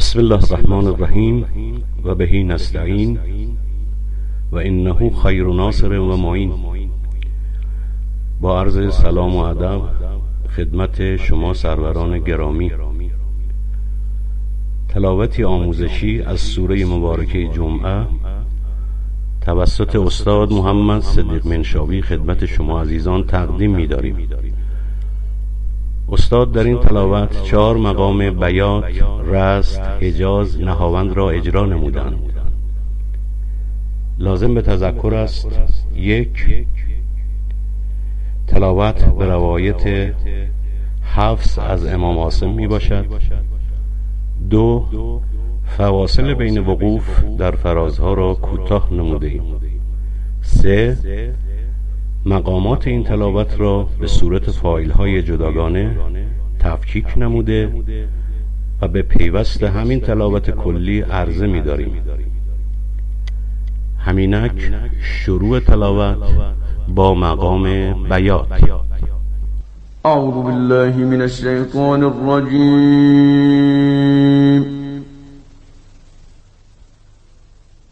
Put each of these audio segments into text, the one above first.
بسم الله الرحمن الرحیم و بهی نستعین و انه خیر ناصر و معین. با عرض سلام و ادب خدمت شما سروران گرامی. تلاوتی آموزشی از سوره مبارکه جمعه توسط استاد محمد صدیق منشاوی خدمت شما عزیزان تقدیم می داریم استاد در این تلاوت چهار مقام بیات، رست، حجاز، نهاوند را اجرا نمودند. لازم به تذکر است یک تلاوت به روایت حفص از امام عاصم می باشد. دو فواصل بین وقوف در فرازها را کوتاه نموده ایم. سه مقامات این تلاوت را به صورت فایل های جداگانه تفکیک نموده و به پیوست همین تلاوت کلی عرضه می داریم همینک شروع تلاوت با مقام بیات. أعوذ بالله من الشيطان الرجيم.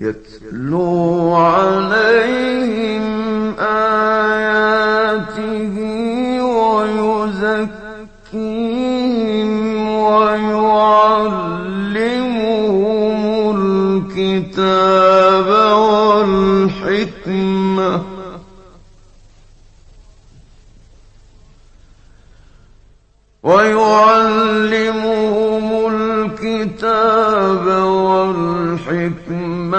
يتلو عليهم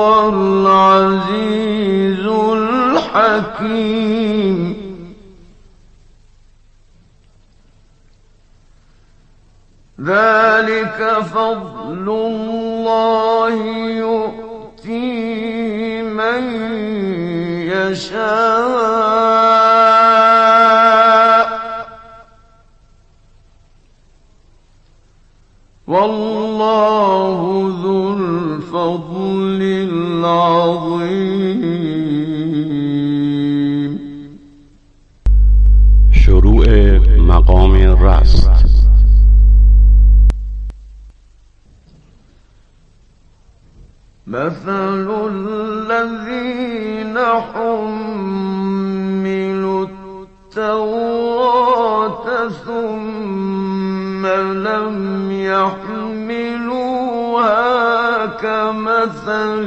وهو العزيز الحكيم. ذلك فضل الله يؤتيه من يشاء. والله العظيم. شروع مقام رست مثل الذين حملوا التوراة ثم لم يحملوها كمثل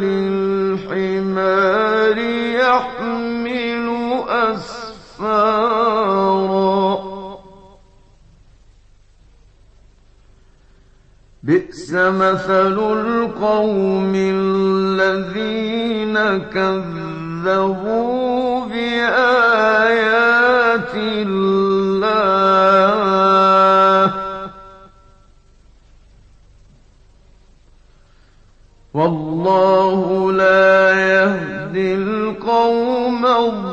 الحمار يحمل أسفارا. بئس مثل القوم الذين كذبوا بآيات الله. والله لا يهدي القوم الظالمين.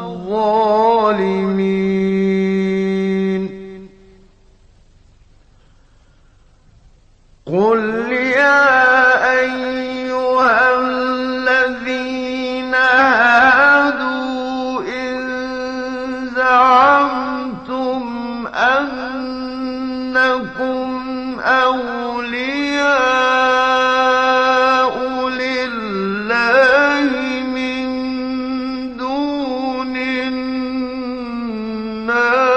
قل يا مَا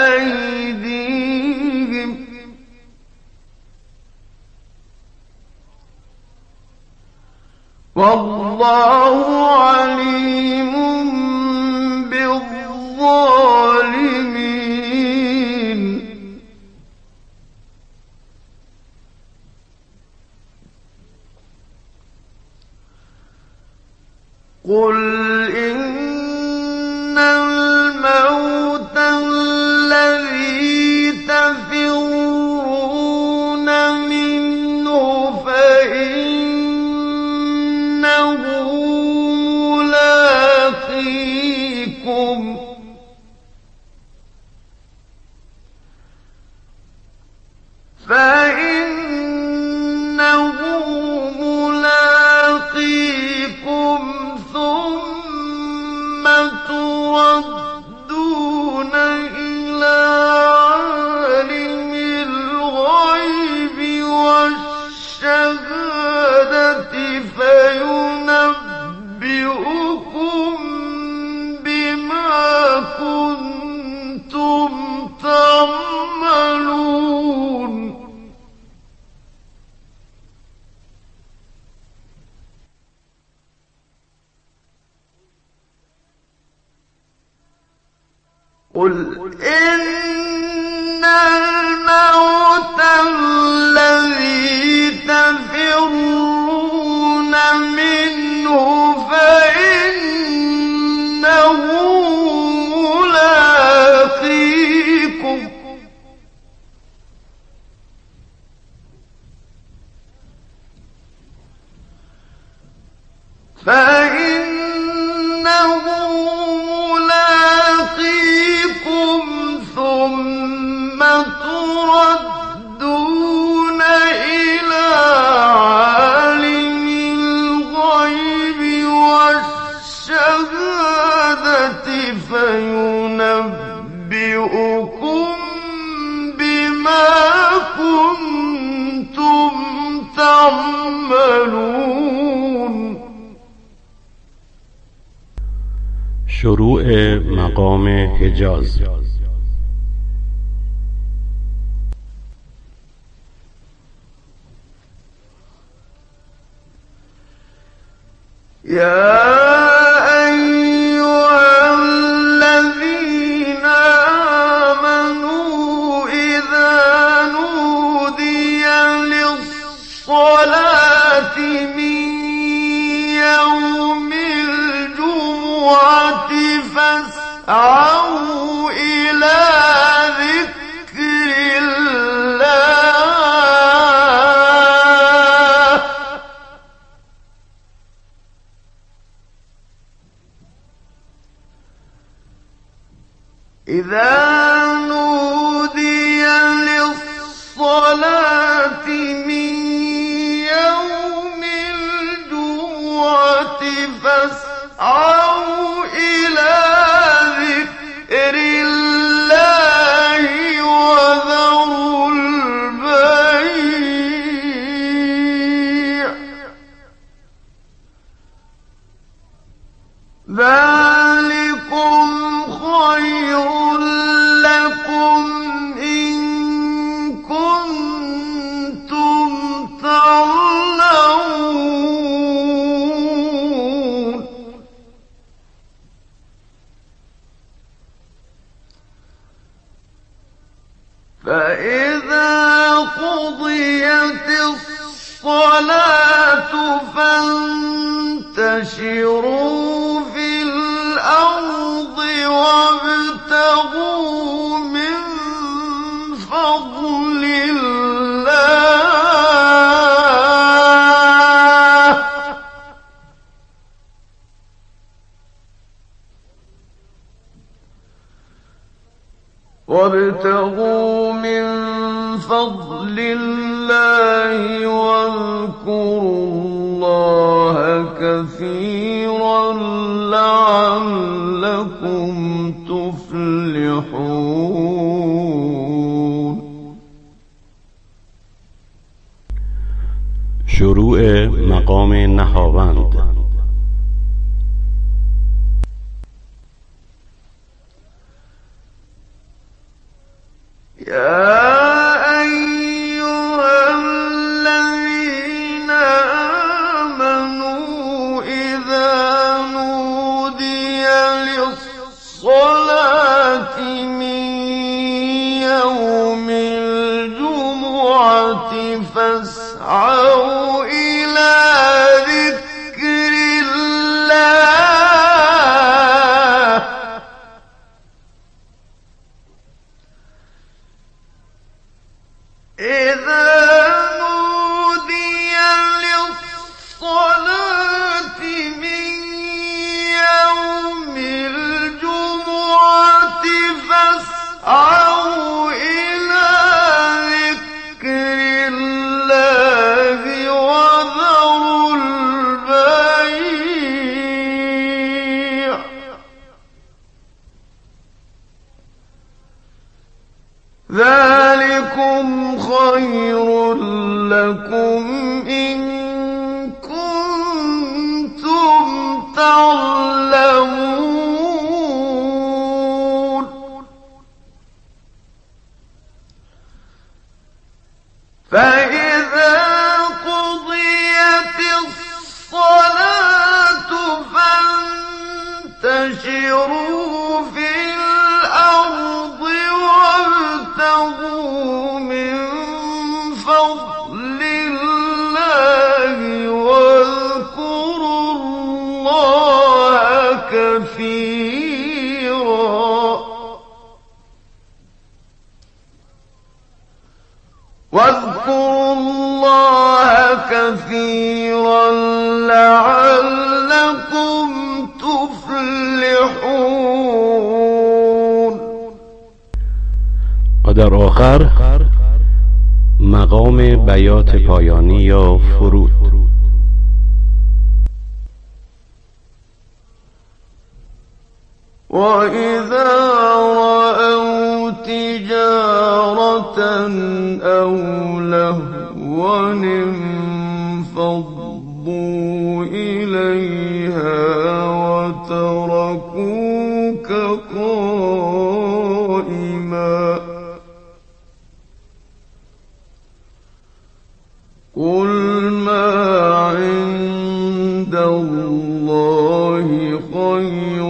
أيديهم. والله قل إن الموت الذي تفرون منه فإنه ملاقيكم فإن تعملون. شروع مقام حجاز. يا إذا نودي للصلاة من يوم الجمعة فاسعوا إلى ذكر الله وذروا البيع. قضيت الصلاة فانتشروا في الأرض وابتغوا من فضل الله. وابتغوا من فضل الله واذكروا الله كثيرا لعلكم تفلحون. شروع مقام نهاوند. يا خير لكم واذكروا الله كثيرا لعلكم تفلحون. و در آخر مقام بیات پایانی یا فرود. وإذا خير.